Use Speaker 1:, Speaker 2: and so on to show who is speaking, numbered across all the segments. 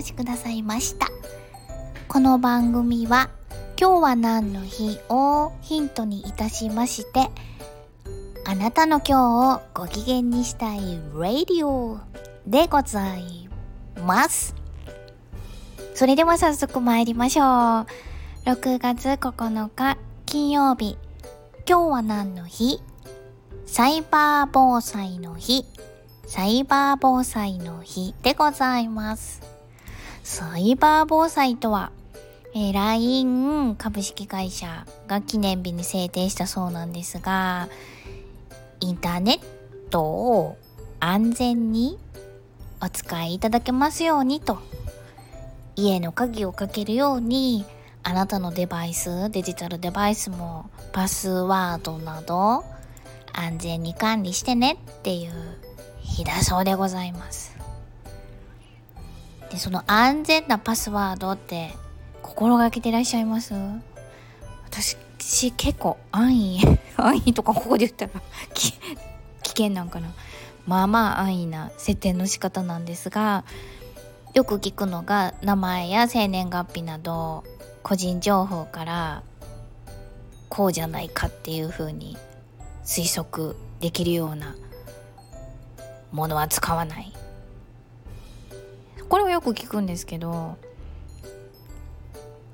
Speaker 1: 越しくださいました。この番組は今日は何の日をヒントにいたしましてあなたの今日をご機嫌にしたいラディオでございます。それでは早速参りましょう。6月9日金曜日。今日は何の日？サイバー防災の日。サイバー防災の日でございます。サイバー防災とは、えー、LINE 株式会社が記念日に制定したそうなんですが、インターネットを安全にお使いいただけますようにと、家の鍵をかけるように、あなたのデバイス、デジタルデバイスもパスワードなど安全に管理してねっていう日だそうでございます。でその安全なパスワードって心がけてらっしゃいます？私結構安易 安易とかここで言ったら危険なんかな。まあまあ安易な設定の仕方なんですがよく聞くのが名前や生年月日など個人情報からこうじゃないかっていうふうに推測できるようなものは使わない。これをよく聞くんですけど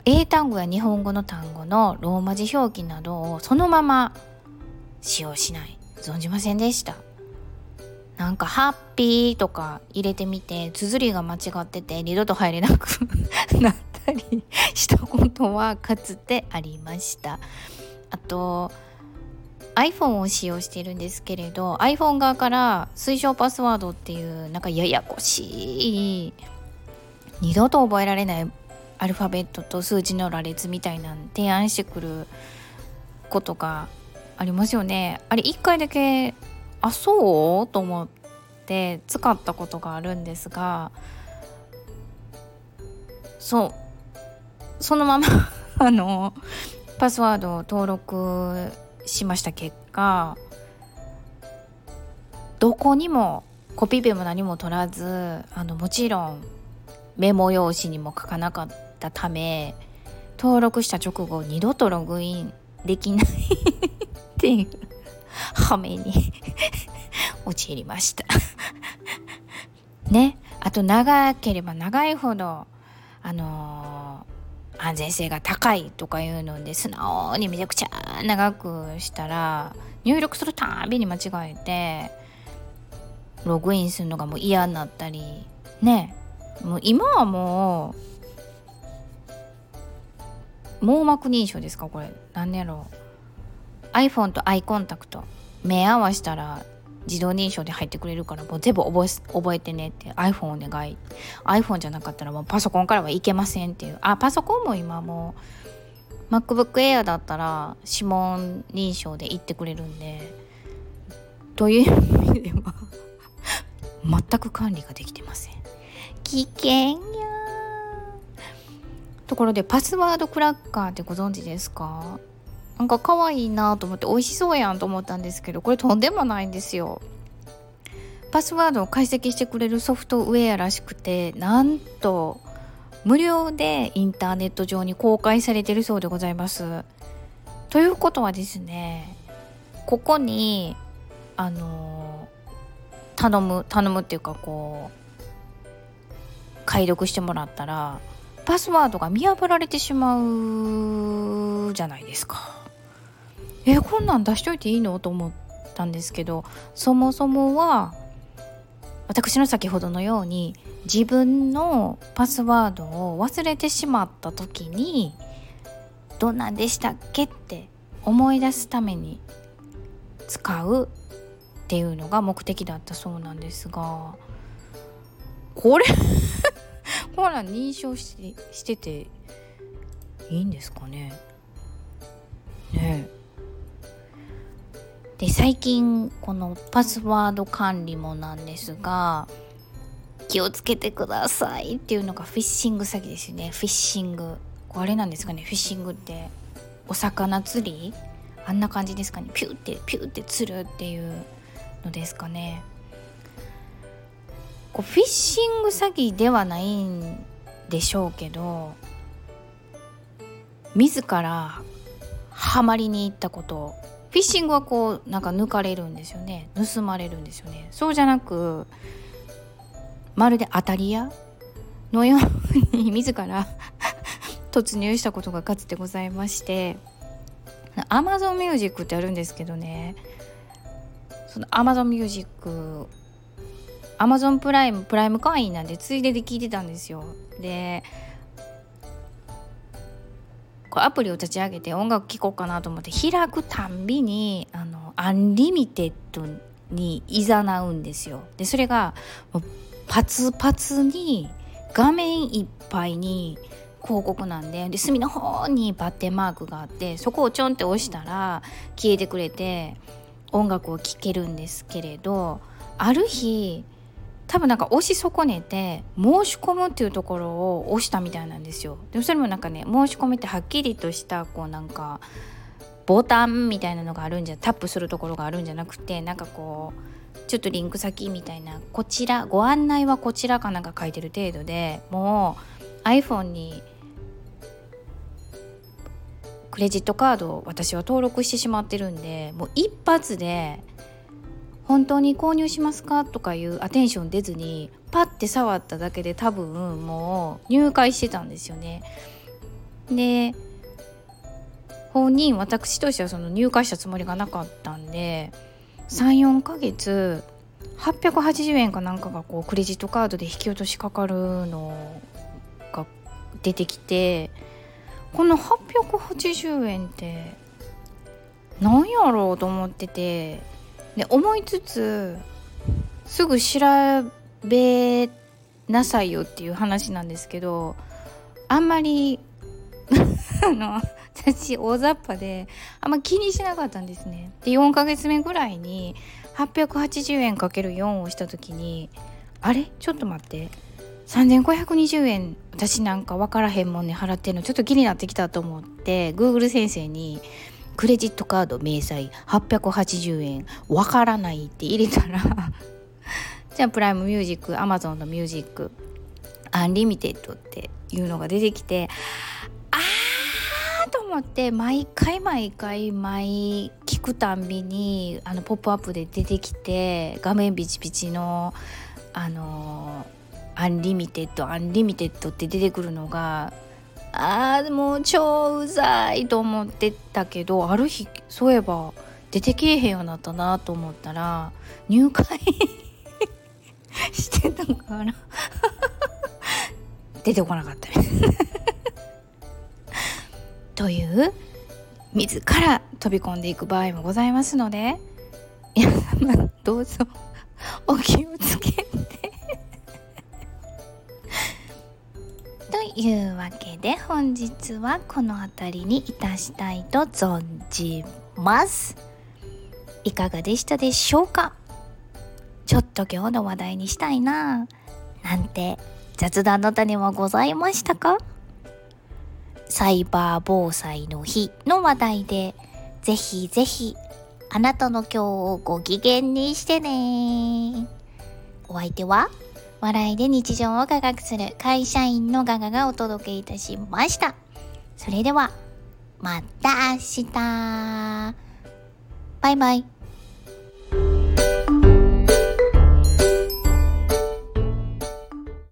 Speaker 1: 英単語や日本語の単語のローマ字表記などをそのまま使用しない。存じませんでした。なんか「ハッピー」とか入れてみて綴りが間違ってて二度と入れなくなったりしたことはかつてありました。あと iPhone を使用しているんですけれど iPhone 側から推奨パスワードっていうなんかややこしい二度と覚えられないアルファベットと数字の羅列みたいな提案してくることがありますよね。あれ一回だけあそうと思って使ったことがあるんですがそうそのまま あのパスワードを登録しました結果どこにもコピペも何も取らずあのもちろんメモ用紙にも書かなかったため登録した直後二度とログインできないっていう羽目に 陥りました。ね。あと長ければ長いほどあの安全性が高いとかいうので素直にめちゃくちゃ長くしたら入力するたびに間違えてログインするのがもう嫌になったりね。もう今はもう網膜認証ですかこれ。何やろう。iPhone とアイコンタクト。目合わしたら自動認証で入ってくれるからもう全部覚え覚えてねって iPhone お願い。iPhone じゃなかったらもうパソコンからはいけませんっていう。あパソコンも今もう MacBook Air だったら指紋認証で言ってくれるんでという意味では全く管理ができてません。危険やところでパスワードクラッカーってご存知ですか？なんか可愛いなと思って美味しそうやんと思ったんですけどこれとんでもないんですよパスワードを解析してくれるソフトウェアらしくてなんと無料でインターネット上に公開されてるそうでございますということはですねここにあの頼む頼むっていうかこう解読してもらったらパスワードが見破られてしまうじゃないですか。えこんなん出しといていいの？と思ったんですけどそもそもは私の先ほどのように自分のパスワードを忘れてしまった時にどんなんでしたっけって思い出すために使うっていうのが目的だったそうなんですがこれ ほら認証してしてていいんですかね？ねで最近このパスワード管理もなんですが気をつけてくださいっていうのがフィッシング詐欺ですよね。フィッシング。これなんですかね。フィッシングってお魚釣り？あんな感じですかね。ピューってピューって釣るっていうのですかね。こうフィッシング詐欺ではないんでしょうけど自らハマりに行ったことフィッシングはこうなんか抜かれるんですよね。盗まれるんですよね。そうじゃなくまるで当たり屋？のように 自ら 突入したことがかつてございまして。アマゾンミュージックってあるんですけどね。そのアマゾンミュージックアマゾンプライムプライム会員なんでついでで聞いてたんですよ。でこうアプリを立ち上げて音楽聴こうかなと思って開くたんびにあのアンリミテッドにいざなうんですよ。でそれがパツパツに画面いっぱいに広告なんで。で隅の方にバッテンマークがあってそこをちょんって押したら消えてくれて音楽を聴けるんですけれどある日多分なんか押し損ねて申し込むっていうところを押したみたいなんですよ。でもそれもなんかね申し込みってはっきりとしたこうなんかボタンみたいなのがあるんじゃタップするところがあるんじゃなくてなんかこうちょっとリンク先みたいなこちらご案内はこちらかなんか書いてる程度でもう iPhone にクレジットカードを私は登録してしまってるんでもう一発で本当に購入しますか？とかいうアテンション出ずにパッて触っただけで多分もう入会してたんですよね。で本人私としてはその入会したつもりがなかったんで34ヶ月880円かなんかがこうクレジットカードで引き落としかかるのが出てきてこの880円って何やろうと思っててで思いつつすぐ調べなさいよっていう話なんですけどあんまり あの私大雑把であんま気にしなかったんですね。で4ヶ月目ぐらいに880円かける4をした時にあれ？ちょっと待って。3520円私なんか分からへんもんね払ってんの。ちょっと気になってきたと思って Google 先生にクレジットカード明細880円わからないって入れたら。じゃあプライムミュージックアマゾンのミュージックアンリミテッドっていうのが出てきてあーと思って毎回毎回毎聞くたんびにあのポップアップで出てきて画面ビチビチのあのアンリミテッドアンリミテッドって出てくるのがあーもう超うざいと思ってたけどある日そういえば出てけえへんようになったなと思ったら入会 してたから 出てこなかった という自ら飛び込んでいく場合もございますので皆様どうぞお気をつけ。いうわけで本日はこの辺りにいたしたいと存じます。いかがでしたでしょうか？ちょっと今日の話題にしたいな。なんて雑談の種はございましたか？サイバー防災の日の話題で。ぜひぜひ。あなたの今日をご機嫌にしてね。お相手は？笑いで日常を科学する会社員のガガがお届けいたしました。それでは、また明日。バイバイ。